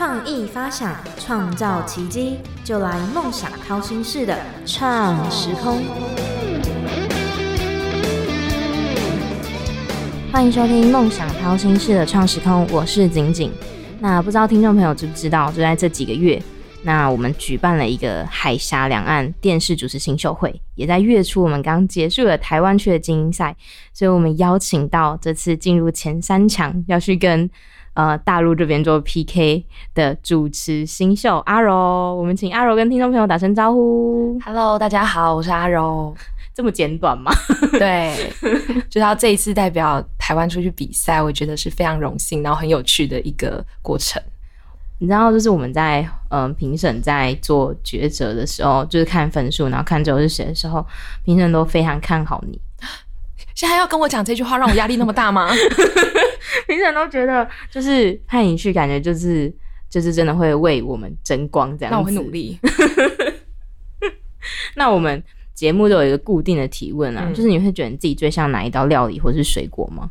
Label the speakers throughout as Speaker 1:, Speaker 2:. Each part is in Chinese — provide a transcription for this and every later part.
Speaker 1: 创意发想，创造奇迹，就来梦想掏心式的创时空。欢迎收听《梦想掏心式的创时空》，我是景景。那不知道听众朋友知不知道，就在这几个月，那我们举办了一个海峡两岸电视主持新秀会，也在月初我们刚结束了台湾区的精英赛，所以我们邀请到这次进入前三强要去跟呃大陆这边做 PK 的主持新秀阿柔，我们请阿柔跟听众朋友打声招呼。
Speaker 2: Hello，大家好，我是阿柔。
Speaker 1: 这么简短吗？
Speaker 2: 对，就是要这一次代表台湾出去比赛，我觉得是非常荣幸，然后很有趣的一个过程。
Speaker 1: 你知道，就是我们在嗯、呃评审在做抉择的时候，就是看分数，然后看最后是谁的时候，评审都非常看好你。
Speaker 2: 现在要跟我讲这句话，让我压力那么大吗？
Speaker 1: 评审都觉得，就是派你去，感觉就是就是真的会为我们争光这样子。
Speaker 2: 那我会努。力。
Speaker 1: 那我们节目都有一个固定的提问啊，
Speaker 2: 嗯
Speaker 1: 就是你会觉得你自己最像哪一道料理或是水果吗？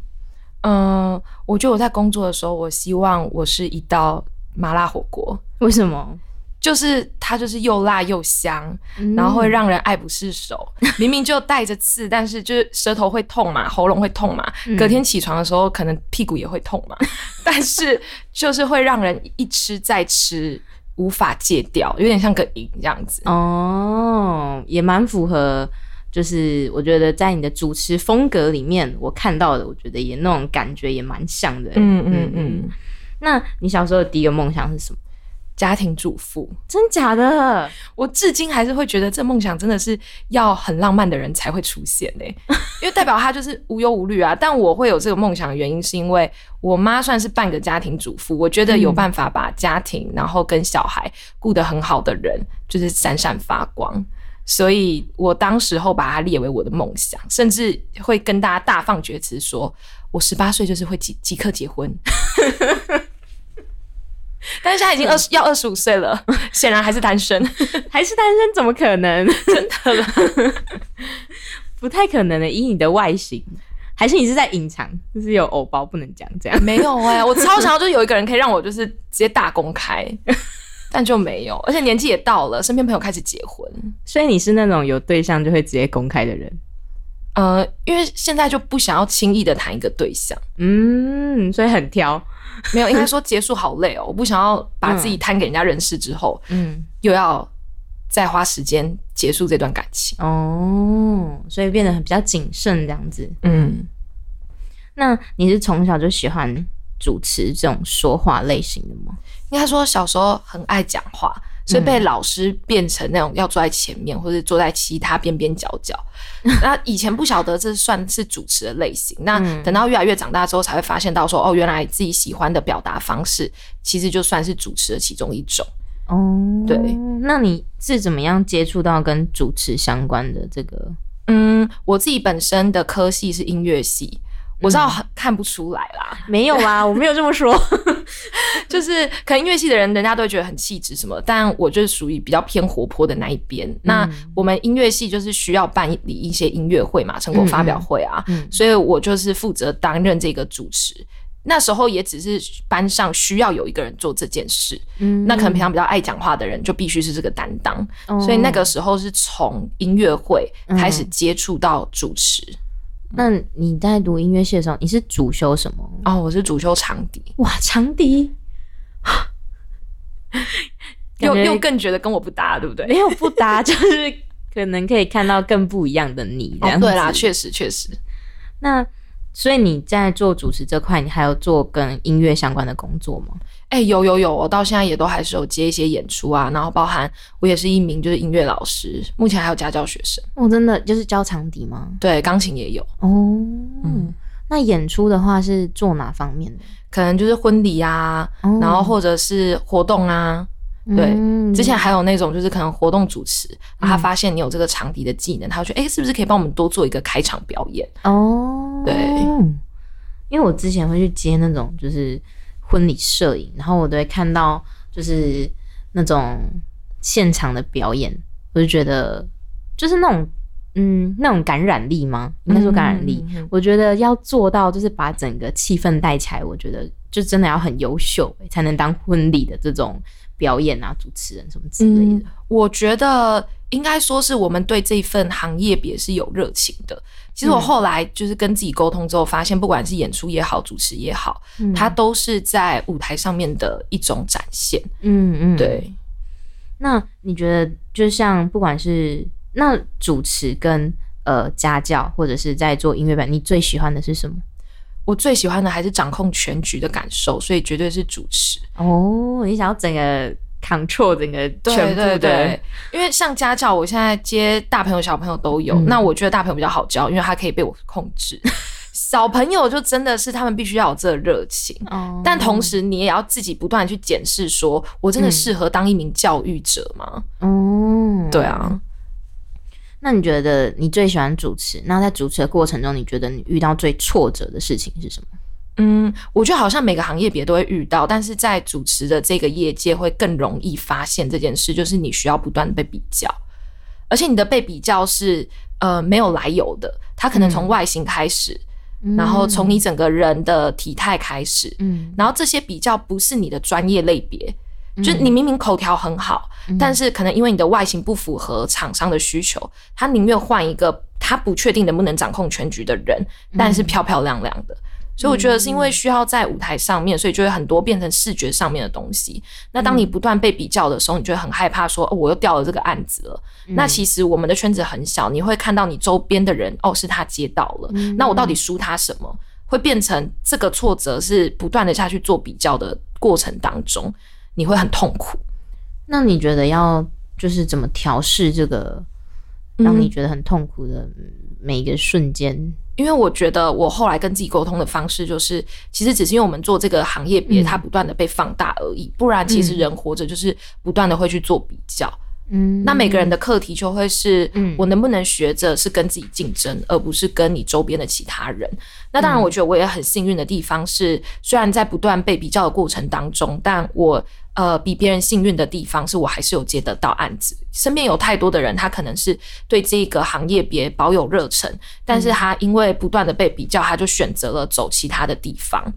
Speaker 2: 嗯、我觉得我在工作的时候，我希望我是一道麻辣火锅，
Speaker 1: 为什么？
Speaker 2: 就是它就是又辣又香，
Speaker 1: 嗯
Speaker 2: 然后会让人爱不释手。明明就带着刺，但是就是舌头会痛嘛，喉咙会痛嘛，
Speaker 1: 嗯
Speaker 2: 隔天起床的时候可能屁股也会痛嘛，但是就是会让人一吃再吃，无法戒掉，有点像个瘾这样子。
Speaker 1: 哦，也蛮符合，就是我觉得在你的主持风格里面，我看到的，我觉得也那种感觉也蛮像的。
Speaker 2: 嗯嗯嗯，
Speaker 1: 那你小时候的第一个梦想是什么？
Speaker 2: 家庭主妇，
Speaker 1: 真假的？
Speaker 2: 我至今还是会觉得这梦想真的是要很浪漫的人才会出现呢、因为代表他就是无忧无虑啊。但我会有这个梦想的原因，是因为我妈算是半个家庭主妇，我觉得有办法把家庭然后跟小孩顾得很好的人，就是闪闪发光。所以我当时候把它列为我的梦想，甚至会跟大家大放厥词说，我十八岁就是会即即刻结婚。但是现在已经二十要二十五岁了，显然还是单身。
Speaker 1: 还是单身？怎么可能？真的了，不太可能的。以你的外形，还是你是在隐藏，就是有偶包不能讲这样？
Speaker 2: 没有哎、我超想要，就是有一个人可以让我就是直接大公开，但就没有，而且年纪也到了，身边朋友开始结婚，
Speaker 1: 所以你是那种有对象就会直接公开的人。
Speaker 2: 呃，因为现在就不想要轻易的谈一个对象，
Speaker 1: 嗯，所以很挑。
Speaker 2: 没有，应该说结束好累哦，我不想要把自己摊给人家认识之后，
Speaker 1: 嗯，
Speaker 2: 又要再花时间结束这段感情。
Speaker 1: 哦，所以变得很比较谨慎这样子。
Speaker 2: 嗯，
Speaker 1: 那你是从小就喜欢主持这种说话类型的吗？
Speaker 2: 应该说小时候很爱讲话，所以被老师变成那种要坐在前面，或者坐在其他边边角角。那以前不晓得这算是主持的类型，那等到越来越长大之后，才会发现到说，哦，原来自己喜欢的表达方式，其实就算是主持的其中一种。
Speaker 1: 哦，
Speaker 2: 对。
Speaker 1: 那你是怎么样接触到跟主持相关的这个？
Speaker 2: 嗯，我自己本身的科系是音乐系。我知道很看不出来啦，
Speaker 1: 没有啦，我没有这么说。
Speaker 2: 就是可能音乐系的人，人家都会觉得很气质什么，但我就是属于比较偏活泼的那一边。那我们音乐系就是需要办理一些音乐会嘛，成果发表会啊，
Speaker 1: 嗯
Speaker 2: 所以我就是负责担任这个主持。那时候也只是班上需要有一个人做这件事，
Speaker 1: 嗯
Speaker 2: 那可能平常比较爱讲话的人就必须是这个担当，
Speaker 1: 哦
Speaker 2: 所以那个时候是从音乐会开始接触到主持。
Speaker 1: 那你在读音乐系的时候，你是主修什么？
Speaker 2: 哦，我是主修长笛，
Speaker 1: 哇，长笛，
Speaker 2: 又又更觉得跟我不搭，对不对？
Speaker 1: 没有不搭，就是可能可以看到更不一样的你这
Speaker 2: 哦，
Speaker 1: 样子。
Speaker 2: 对啦，确实确实。
Speaker 1: 那所以你在做主持这块，你还有做跟音乐相关的工作吗？
Speaker 2: 哎、有有有，我到现在也都还是有接一些演出啊，然后包含我也是一名就是音乐老师，目前还有家教学生，
Speaker 1: 我、哦真的就是教长笛吗？
Speaker 2: 对，钢琴也有，
Speaker 1: 哦，
Speaker 2: 嗯
Speaker 1: 那演出的话是做哪方面的？
Speaker 2: 可能就是婚礼啊，
Speaker 1: 哦。
Speaker 2: 然后或者是活动啊，对。
Speaker 1: 嗯
Speaker 2: 之前还有那种就是可能活动主持，然后他发现你有这个长笛的技能，他就觉得哎、是不是可以帮我们多做一个开场表演？
Speaker 1: 哦，
Speaker 2: 对，
Speaker 1: 因为我之前会去接那种就是婚礼摄影，然后我都会看到就是那种现场的表演，我就觉得就是那种嗯那种感染力吗？应该说感染力，我觉得要做到就是把整个气氛带起来，我觉得就真的要很优秀、欸才能当婚礼的这种表演啊、主持人什么之类的。
Speaker 2: 我觉得应该说是我们对这份行业别是有热情的。其实我后来就是跟自己沟通之后，发现不管是演出也好，主持也好，
Speaker 1: 嗯
Speaker 2: 它都是在舞台上面的一种展现。
Speaker 1: 嗯嗯，。
Speaker 2: 对，
Speaker 1: 那你觉得，就像不管是那主持跟呃家教，或者是在做音乐版，你最喜欢的是什么？
Speaker 2: 我最喜欢的还是掌控全局的感受，所以绝对是主持。
Speaker 1: 哦，你想要整个 control 整个
Speaker 2: 对
Speaker 1: 全部的，
Speaker 2: 对对，因为像家教，我现在接大朋友、小朋友都有。
Speaker 1: 嗯
Speaker 2: 那我觉得大朋友比较好教，因为他可以被我控制。小朋友就真的是他们必须要有这个热情，
Speaker 1: 哦
Speaker 2: 但同时你也要自己不断去检视，说我真的适合当一名教育者吗？
Speaker 1: 哦，
Speaker 2: 对啊，
Speaker 1: 那你觉得你最喜欢主持？那在主持的过程中，你觉得你遇到最挫折的事情是什么？
Speaker 2: 嗯，我觉得好像每个行业别都会遇到，但是在主持的这个业界会更容易发现这件事，就是你需要不断的被比较，而且你的被比较是呃没有来由的，它可能从外形开始，然后从你整个人的体态开始，
Speaker 1: 嗯
Speaker 2: 然后这些比较不是你的专业类别，就你明明口条很好，但是可能因为你的外形不符合厂商的需求，他宁愿换一个他不确定能不能掌控全局的人，但是漂漂亮亮的。所以我觉得是因为需要在舞台上面，所以就会很多变成视觉上面的东西。那当你不断被比较的时候，你就会很害怕说，哦，我又掉了这个案子了。那其实我们的圈子很小，你会看到你周边的人，哦，是他接到了，那我到底输他什么？会变成这个挫折是不断的下去做比较的过程当中，你会很痛苦。
Speaker 1: 那你觉得要就是怎么调试这个让你觉得很痛苦的每一个瞬间？
Speaker 2: 因为我觉得我后来跟自己沟通的方式就是，其实只是因为我们做这个行业别，它不断的被放大而已。不然，其实人活着就是不断的会去做比较。
Speaker 1: 嗯，
Speaker 2: 那每个人的课题就会是
Speaker 1: 嗯，
Speaker 2: 我能不能学着是跟自己竞争，而不是跟你周边的其他人。那当然，我觉得我也很幸运的地方是，虽然在不断被比较的过程当中，但我呃比别人幸运的地方是我还是有接得到案子。身边有太多的人，他可能是对这个行业别保有热忱，但是他因为不断的被比较，他就选择了走其他的地方。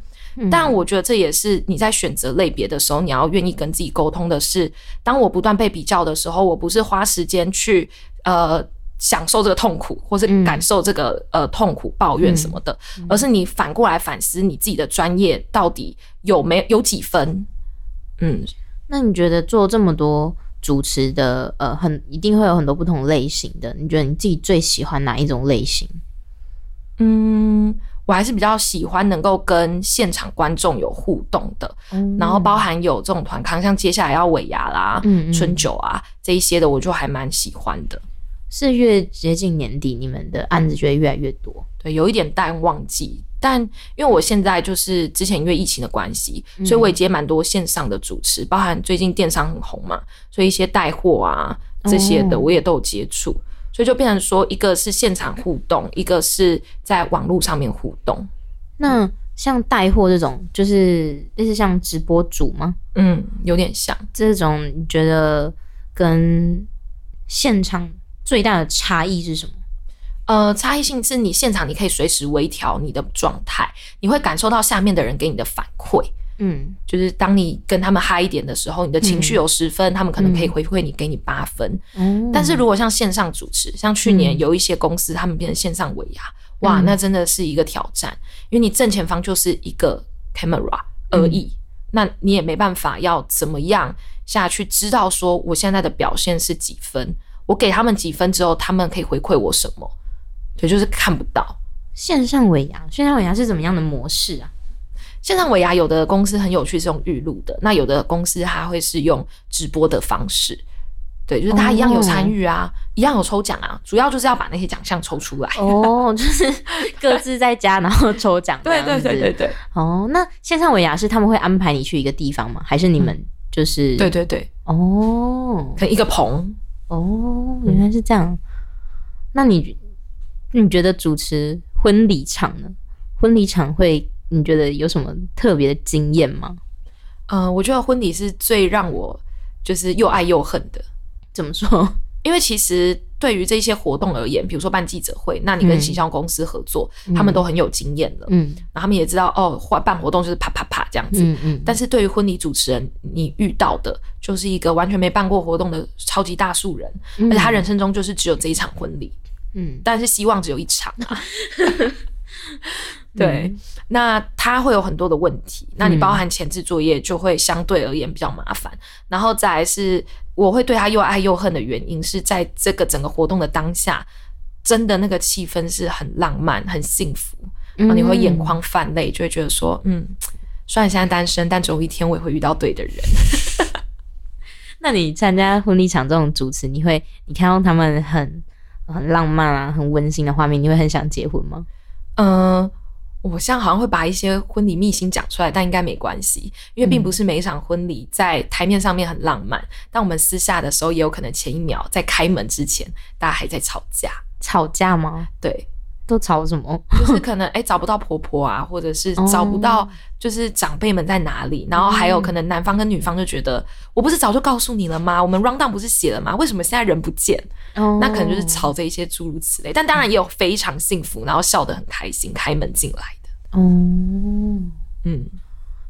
Speaker 2: 但我觉得这也是你在选择类别的时候，你要愿意跟自己沟通的是，当我不断被比较的时候，我不是花时间去呃享受这个痛苦，或是感受这个、呃痛苦、抱怨什么的，而是你反过来反思你自己的专业到底有没有几分。嗯，
Speaker 1: 那你觉得做这么多主持的，呃，很一定会有很多不同类型的，你觉得你自己最喜欢哪一种类型？
Speaker 2: 嗯，我还是比较喜欢能够跟现场观众有互动的，然后包含有这种团康，像接下来要尾牙啦、
Speaker 1: 嗯嗯。
Speaker 2: 春酒啊这一些的，我就还蛮喜欢的。
Speaker 1: 是越接近年底，你们的案子就会越来越多。
Speaker 2: 对，有一点淡旺季，但因为我现在就是之前因为疫情的关系，所以我也接蛮多线上的主持，包含最近电商很红嘛，所以一些带货啊这些的
Speaker 1: 哦。
Speaker 2: 我也都有接触，所以就变成说，一个是现场互动，一个是在网络上面互动。
Speaker 1: 那像带货这种，就是类似像直播主吗？
Speaker 2: 嗯，有点像。
Speaker 1: 这种你觉得跟现场最大的差异是什么？
Speaker 2: 呃，差异性是你现场你可以随时微调你的状态，你会感受到下面的人给你的反馈。
Speaker 1: 嗯。
Speaker 2: 就是当你跟他们嗨一点的时候，你的情绪有十分，他们可能可以回馈你，给你八分。
Speaker 1: 嗯
Speaker 2: 但是如果像线上主持，像去年
Speaker 1: 嗯。
Speaker 2: 有一些公司他们变成线上尾牙，哇，
Speaker 1: 嗯。
Speaker 2: 那真的是一个挑战，因为你正前方就是一个 camera 而已，
Speaker 1: 嗯。
Speaker 2: 那你也没办法要怎么样下去知道说我现在的表现是几分，我给他们几分之后，他们可以回馈我什么，对，就是看不到。
Speaker 1: 线上尾牙，线上尾牙是怎么样的模式啊？
Speaker 2: 线上尾牙有的公司很有趣是用预录的，那有的公司它会是用直播的方式，对，就是大家一样有参与啊，一样有抽奖啊，主要就是要把那些奖项抽出来。
Speaker 1: 哦，就是 各自在家，然后抽奖。
Speaker 2: 对对对对。对
Speaker 1: 哦，那线上尾牙是他们会安排你去一个地方吗？还是你们就是？
Speaker 2: 对对对，
Speaker 1: 哦
Speaker 2: 可能一个棚，
Speaker 1: 哦，原来是这样。那你你觉得主持婚礼场呢？婚礼场会你觉得有什么特别的经验吗？
Speaker 2: 呃，我觉得婚礼是最让我就是又爱又恨的，
Speaker 1: 怎么说？
Speaker 2: 因为其实对于这些活动而言，比如说办记者会，那你跟
Speaker 1: 嗯
Speaker 2: 行销公司合作，他们都很有经验了，
Speaker 1: 嗯
Speaker 2: 然后他们也知道哦，办办活动就是啪啪啪，这样子。
Speaker 1: 嗯嗯，
Speaker 2: 但是对于婚礼主持人，你遇到的就是一个完全没办过活动的超级大素人，而且他人生中就是只有这一场婚礼，
Speaker 1: 嗯
Speaker 2: 但是希望只有一场啊。对，那他会有很多的问题，那你包含前置作业就会相对而言比较麻烦，然后再来是我会对他又爱又恨的原因是在这个整个活动的当下，真的那个气氛是很浪漫、很幸福，然后你会眼眶泛泪，就会觉得说，嗯，虽然现在单身，但总有一天我也会遇到对的人。
Speaker 1: 那你参加婚礼场这种主持，你会你看到他们很很浪漫啊、很温馨的画面，你会很想结婚吗？
Speaker 2: 嗯、我现在好像会把一些婚礼秘辛讲出来，但应该没关系，因为并不是每一场婚礼在台面上面很浪漫，但我们私下的时候也有可能前一秒在开门之前，大家还在吵架。
Speaker 1: 吵架吗？
Speaker 2: 对，
Speaker 1: 都吵什么？
Speaker 2: 就是可能哎、找不到婆婆啊，或者是找不到就是长辈们在哪里，然后还有可能男方跟女方就觉得我不是早就告诉你了吗？我们 round down 不是写了吗？为什么现在人不见？
Speaker 1: 哦
Speaker 2: 那可能就是吵着一些诸如此类，但当然也有非常幸福，然后笑得很开心，开门进来的。
Speaker 1: 哦。
Speaker 2: 嗯，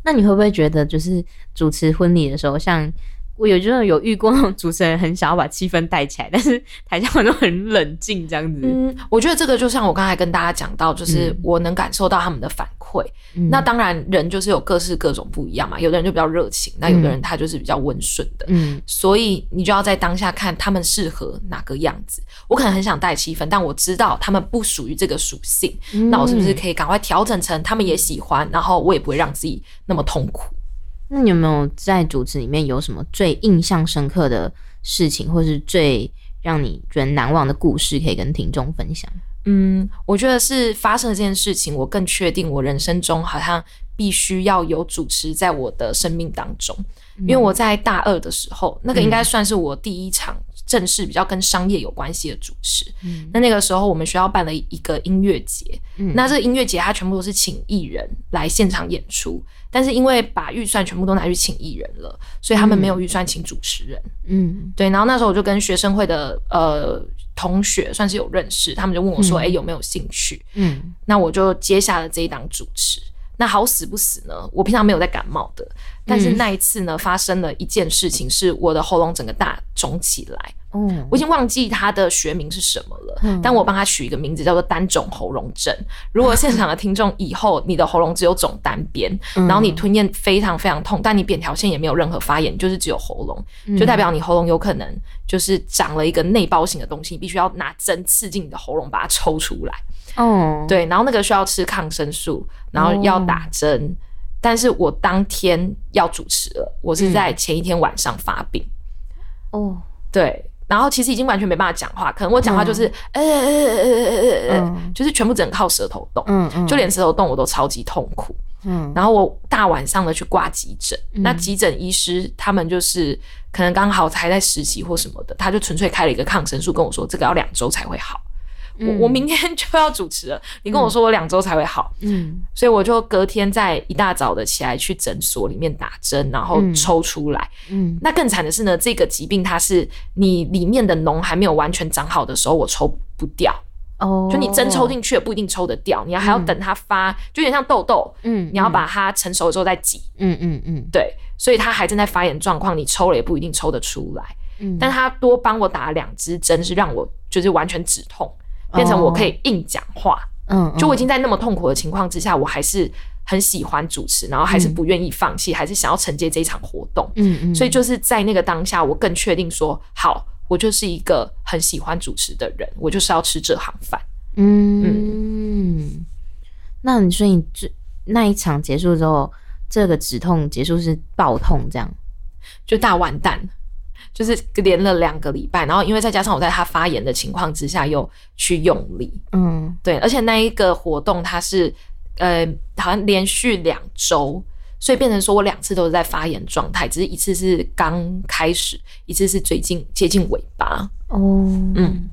Speaker 1: 那你会不会觉得，就是主持婚礼的时候，像我有就是有遇过那种主持人很想要把气氛带起来，但是台下观众很冷静这样子。
Speaker 2: 嗯，我觉得这个就像我刚才跟大家讲到，就是我能感受到他们的反馈。
Speaker 1: 嗯
Speaker 2: 那当然，人就是有各式各种不一样嘛，有的人就比较热情，那有的人他就是比较温顺的。
Speaker 1: 嗯
Speaker 2: 所以你就要在当下看他们适合哪个样子。我可能很想带气氛，但我知道他们不属于这个属性，
Speaker 1: 嗯
Speaker 2: 那我是不是可以赶快调整成他们也喜欢，然后我也不会让自己那么痛苦？
Speaker 1: 那你有没有在主持里面有什么最印象深刻的事情，或是最让你觉得难忘的故事，可以跟听众分享？
Speaker 2: 嗯，我觉得是发生了这件事情，我更确定我人生中好像必须要有主持在我的生命当中。因为我在大二的时候，那个应该算是我第一场正式比较跟商业有关系的主持。
Speaker 1: 嗯
Speaker 2: 那那个时候我们学校办了一个音乐节，
Speaker 1: 嗯
Speaker 2: 那这个音乐节它全部都是请艺人来现场演出，但是因为把预算全部都拿去请艺人了，所以他们没有预算请主持人。
Speaker 1: 嗯
Speaker 2: 对，然后那时候我就跟学生会的呃同学算是有认识，他们就问我说：“哎、有没有兴趣
Speaker 1: 嗯？”
Speaker 2: 那我就接下了这一档主持。那好死不死呢，我平常没有在感冒的，但是那一次呢，发生了一件事情，是我的喉咙整个大肿起来。
Speaker 1: 哦
Speaker 2: 我已经忘记它的学名是什么了，
Speaker 1: 嗯
Speaker 2: 但我帮它取一个名字叫做单肿喉咙症。如果现场的听众以后你的喉咙只有肿单边，
Speaker 1: 嗯
Speaker 2: 然后你吞咽非常非常痛，但你扁桃腺也没有任何发炎，就是只有喉咙，
Speaker 1: 嗯
Speaker 2: 就代表你喉咙有可能就是长了一个内包型的东西，你必须要拿针刺进你的喉咙把它抽出来。
Speaker 1: 哦，
Speaker 2: 对，然后那个需要吃抗生素，然后要打针。但是我当天要主持了，我是在前一天晚上发病。
Speaker 1: 哦，
Speaker 2: 对，然后其实已经完全没办法讲话，可能我讲话就是呃呃呃呃呃呃，
Speaker 1: 嗯
Speaker 2: 就是全部只能靠舌头动，
Speaker 1: 嗯嗯，
Speaker 2: 就连舌头动我都超级痛苦。
Speaker 1: 嗯
Speaker 2: 然后我大晚上的去挂急诊，那急诊医师他们就是可能刚好还在实习或什么的，他就纯粹开了一个抗生素跟我说这个要两周才会好。我我明天就要主持了，你跟我说我两周才会好，
Speaker 1: 嗯
Speaker 2: 所以我就隔天在一大早的起来去诊所里面打针，然后
Speaker 1: 嗯
Speaker 2: 抽出来。
Speaker 1: 嗯
Speaker 2: 那更惨的是呢，这个疾病它是你里面的脓还没有完全长好的时候，我抽不掉。
Speaker 1: 哦，
Speaker 2: 就你针抽进去也不一定抽得掉，你要还要等它发，就有点像痘痘，
Speaker 1: 嗯，
Speaker 2: 你要把它成熟之后再挤。
Speaker 1: 嗯嗯嗯
Speaker 2: 对，所以它还正在发炎状况，你抽了也不一定抽得出来。
Speaker 1: 嗯，
Speaker 2: 但他多帮我打了两支针，是让我就是完全止痛，变成我可以硬讲话。
Speaker 1: 嗯
Speaker 2: 就我已经在那么痛苦的情况之下，我还是很喜欢主持，然后还是不愿意放弃，还是想要承接这一场活动。
Speaker 1: 嗯嗯，
Speaker 2: 所以就是在那个当下，我更确定说，好，我就是一个很喜欢主持的人，我就是要吃这行饭。
Speaker 1: 嗯，那你所以你这那一场结束之后，这个止痛结束是爆痛这样？
Speaker 2: 就大完蛋，就是连了两个礼拜，然后因为再加上我在他发炎的情况之下又去用力，
Speaker 1: 嗯
Speaker 2: 对，而且那一个活动它是呃好像连续两周，所以变成说我两次都是在发炎状态，只是一次是刚开始，一次是最近接近尾巴。
Speaker 1: 哦
Speaker 2: 嗯，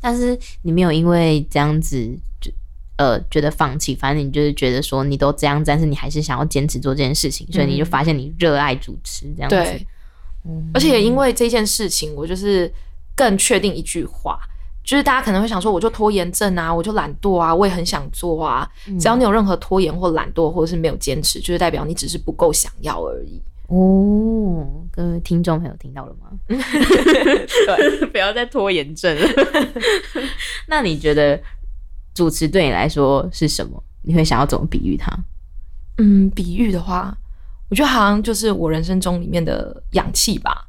Speaker 1: 但是你没有因为这样子就呃觉得放弃，反正你就是觉得说你都这样，但是你还是想要坚持做这件事情，所以你就发现你热爱主持这样子。
Speaker 2: 对，而且也因为这件事情，我就是更确定一句话，就是大家可能会想说，我就拖延症啊，我就懒惰啊，我也很想做啊。只要你有任何拖延或懒惰，或者是没有坚持，就是代表你只是不够想要而已。
Speaker 1: 哦，各位听众朋友听到了吗？对，不要再拖延症了。那你觉得主持对你来说是什么？你会想要怎么比喻它？
Speaker 2: 嗯，比喻的话，我觉得好像就是我人生中里面的氧气吧。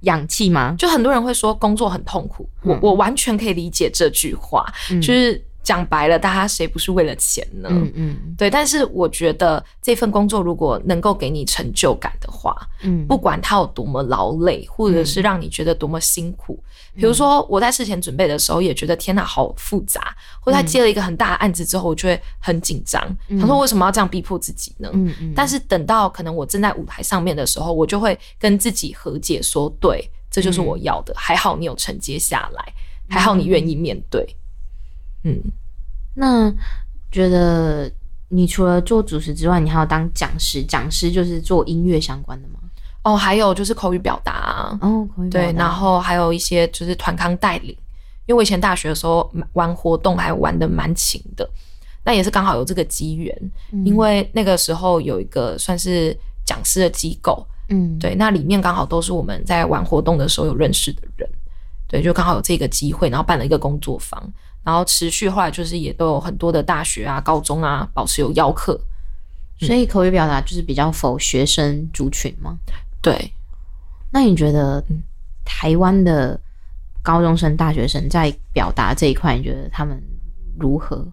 Speaker 1: 氧气吗？
Speaker 2: 就很多人会说工作很痛苦，我我完全可以理解这句话，就是。讲白了，大家谁不是为了钱呢？嗯嗯，对。但是我觉得这份工作如果能够给你成就感的话，嗯，不管它有多么劳累，或者是让你觉得多么辛苦，比如说我在事前准备的时候也觉得天哪，好复杂，或者他接了一个很大的案子之后，我就会很紧张。他说为什么要这样逼迫自己呢？嗯嗯。但是等到可能我正在舞台上面的时候，我就会跟自己和解，说对，这就是我要的。还好你有承接下来，还好你愿意面对。
Speaker 1: 嗯，那觉得你除了做主持之外，你还要当讲师？讲师就是做音乐相关的吗？
Speaker 2: 哦，还有就是口语表达
Speaker 1: 哦，口语
Speaker 2: 对，然后还有一些就是团康带领。因为我以前大学的时候玩活动还玩的蛮勤的，那也是刚好有这个机缘，因为那个时候有一个算是讲师的机构，嗯，对，那里面刚好都是我们在玩活动的时候有认识的人，对，就刚好有这个机会，然后办了一个工作坊。然后持续后来就是也都有很多的大学啊、高中啊保持有邀课，
Speaker 1: 所以口语表达就是比较否学生族群吗？
Speaker 2: 对。
Speaker 1: 那你觉得台湾的高中生、大学生在表达这一块，你觉得他们如何？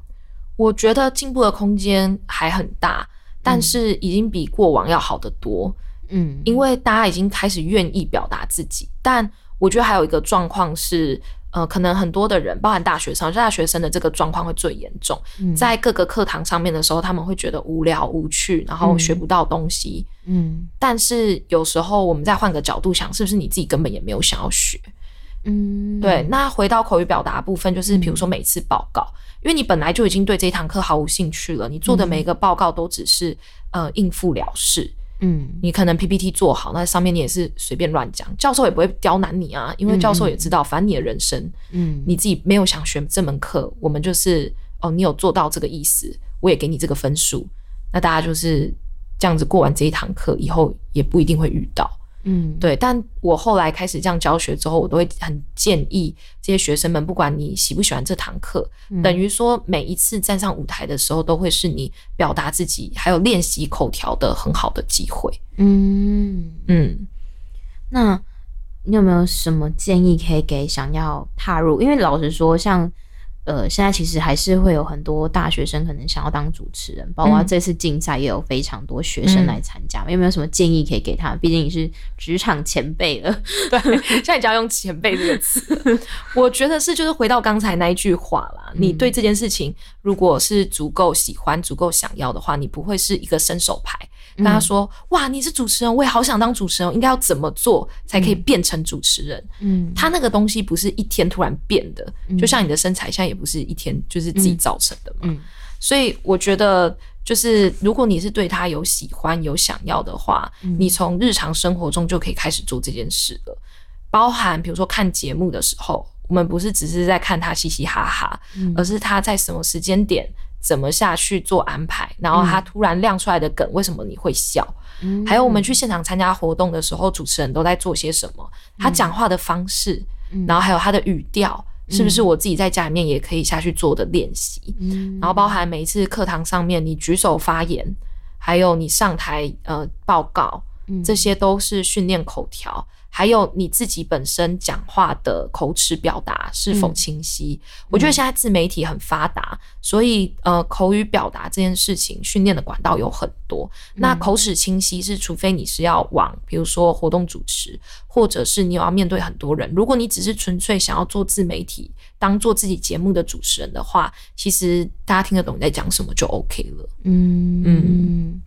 Speaker 2: 我觉得进步的空间还很大，但是已经比过往要好得多。嗯，因为大家已经开始愿意表达自己，但我觉得还有一个状况是。呃，可能很多的人，包含大学生，大学生的这个状况会最严重。在各个课堂上面的时候，他们会觉得无聊无趣，然后学不到东西。嗯，但是有时候我们再换个角度想，是不是你自己根本也没有想要学？嗯，对。那回到口语表达部分，就是比如说每次报告，因为你本来就已经对这一堂课毫无兴趣了，你做的每一个报告都只是呃应付了事。嗯，你可能 PPT 做好，那上面你也是随便乱讲，教授也不会刁难你啊，因为教授也知道，反正你的人生，嗯，你自己没有想学这门课，我们就是哦，你有做到这个意思，我也给你这个分数，那大家就是这样子过完这一堂课以后，也不一定会遇到。嗯，对，但我后来开始这样教学之后，我都会很建议这些学生们，不管你喜不喜欢这堂课，等于说每一次站上舞台的时候，都会是你表达自己还有练习口条的很好的机会。嗯
Speaker 1: 嗯，那你有没有什么建议可以给想要踏入？因为老实说，像。呃，现在其实还是会有很多大学生可能想要当主持人，包括这次竞赛也有非常多学生来参加。有没有什么建议可以给他？毕竟你是职场前辈了，
Speaker 2: 对，现在只要用“前辈”这个词。我觉得是，就是回到刚才那一句话啦。你对这件事情如果是足够喜欢、足够想要的话，你不会是一个伸手牌。跟他说：“哇，你是主持人，我也好想当主持人，应该要怎么做才可以变成主持人？”嗯，他那个东西不是一天突然变的，就像你的身材，现在也不是一天就是自己造成的嘛。嗯，所以我觉得，就是如果你是对他有喜欢、有想要的话，你从日常生活中就可以开始做这件事了。包含比如说看节目的时候，我们不是只是在看他嘻嘻哈哈，而是他在什么时间点。怎么下去做安排？然后他突然亮出来的梗，为什么你会笑？还有我们去现场参加活动的时候，主持人都在做些什么？他讲话的方式，然后还有他的语调，是不是我自己在家里面也可以下去做的练习？然后包含每一次课堂上面你举手发言，还有你上台呃报告，这些都是训练口条。还有你自己本身讲话的口齿表达是否清晰？我觉得现在自媒体很发达，所以呃，口语表达这件事情训练的管道有很多。那口齿清晰是，除非你是要往比如说活动主持，或者是你有要面对很多人。如果你只是纯粹想要做自媒体，当做自己节目的主持人的话，其实大家听得懂你在讲什么就 OK 了。嗯
Speaker 1: 嗯。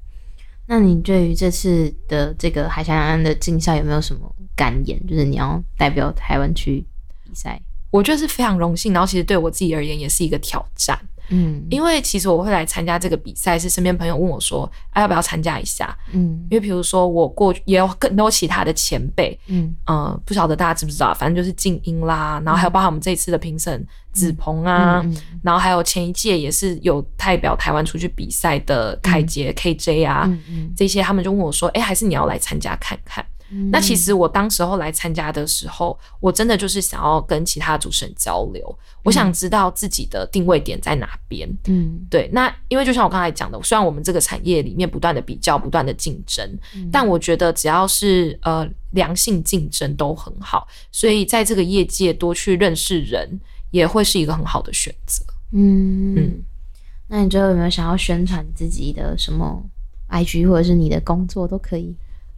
Speaker 1: 那你对于这次的这个海峡两岸的竞赛有没有什么感言？就是你要代表台湾去比赛，
Speaker 2: 我觉得是非常荣幸。然后其实对我自己而言也是一个挑战。
Speaker 1: 嗯
Speaker 2: 因为其实我会来参加这个比赛，是身边朋友问我说，啊要不要参加一下？
Speaker 1: 嗯
Speaker 2: 因为比如说我过也有更多其他的前辈，
Speaker 1: 嗯
Speaker 2: 呃，不晓得大家知不知道，反正就是静音啦，然后还有包含我们这一次的评审子鹏啊，
Speaker 1: 嗯
Speaker 2: 然后还有前一届也是有代表台湾出去比赛的凯杰、KJ 啊，这些他们就问我说，哎、还是你要来参加看看？
Speaker 1: 嗯
Speaker 2: 那其实我当时候来参加的时候，我真的就是想要跟其他主持人交流，我想知道自己的定位点在哪边。
Speaker 1: 嗯
Speaker 2: 对，那因为就像我刚才讲的，虽然我们这个产业里面不断的比较、不断的竞争，
Speaker 1: 嗯
Speaker 2: 但我觉得只要是呃良性竞争都很好，所以在这个业界多去认识人，也会是一个很好的选择。
Speaker 1: 嗯
Speaker 2: 嗯
Speaker 1: 那你最后有没有想要宣传自己的什么 IG 或者是你的工作都可以？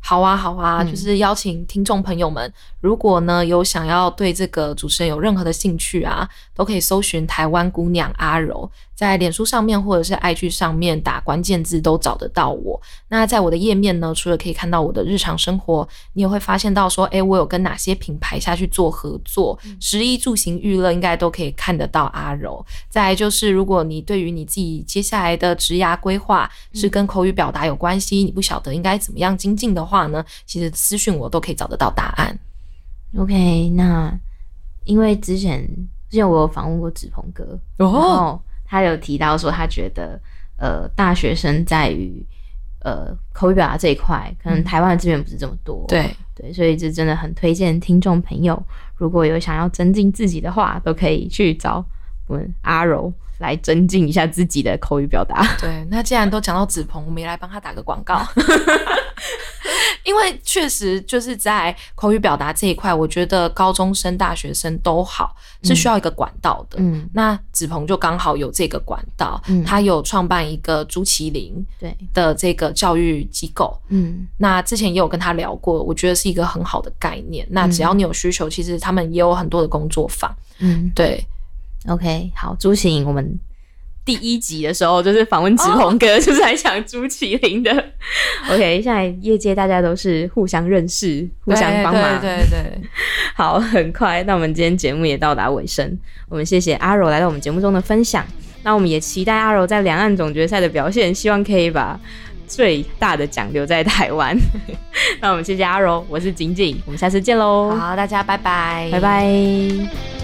Speaker 2: 好啊，好啊，
Speaker 1: 嗯。
Speaker 2: 就是邀请听众朋友们，如果呢有想要对这个主持人有任何的兴趣啊，都可以搜寻台湾姑娘阿柔，在脸书上面或者是 IG 上面打关键字都找得到我。那在我的页面呢，除了可以看到我的日常生活，你也会发现到说，诶，我有跟哪些品牌下去做合作，食衣住行娱乐应该都可以看得到阿柔。再来就是，如果你对于你自己接下来的职涯规划是跟口语表达有关系，你不晓得应该怎么样精进的话呢，其实私讯我都可以找得到答案。
Speaker 1: OK，那因为之前之前我有访问过子鹏哥，然后他有提到说他觉得呃大学生在于呃口语表达这一块，可能台湾的资源不是这么多，
Speaker 2: 对，
Speaker 1: 对，所以这真的很推荐听众朋友，如果有想要增进自己的话，都可以去找我们阿柔来增进一下自己的口语表达。
Speaker 2: 对，那既然都讲到子鹏，我们也来帮他打个广告。因为确实就是在口语表达这一块，我觉得高中生、大学生都好是需要一个管道的。
Speaker 1: 嗯，
Speaker 2: 那子鹏就刚好有这个管道，
Speaker 1: 嗯
Speaker 2: 他有创办一个朱麒麟
Speaker 1: 对，
Speaker 2: 的这个教育机构。
Speaker 1: 嗯
Speaker 2: 那之前也有跟他聊过，我觉得是一个很好的概念。那只要你有需求，其实他们也有很多的工作坊。
Speaker 1: 嗯
Speaker 2: 对，
Speaker 1: ，OK，好，朱麒麟，我们第一集的时候就是访问直鹏哥，就是来讲朱麒麟的。OK，现在业界大家都是互相认识、互相帮忙。
Speaker 2: 对对对，
Speaker 1: 好，很快，那我们今天节目也到达尾声。我们谢谢阿柔来到我们节目中的分享。那我们也期待阿柔在两岸总决赛的表现，希望可以把最大的奖留在台湾。那我们谢谢阿柔，我是景景，我们下次见喽，
Speaker 2: 好，大家拜拜，
Speaker 1: 拜拜。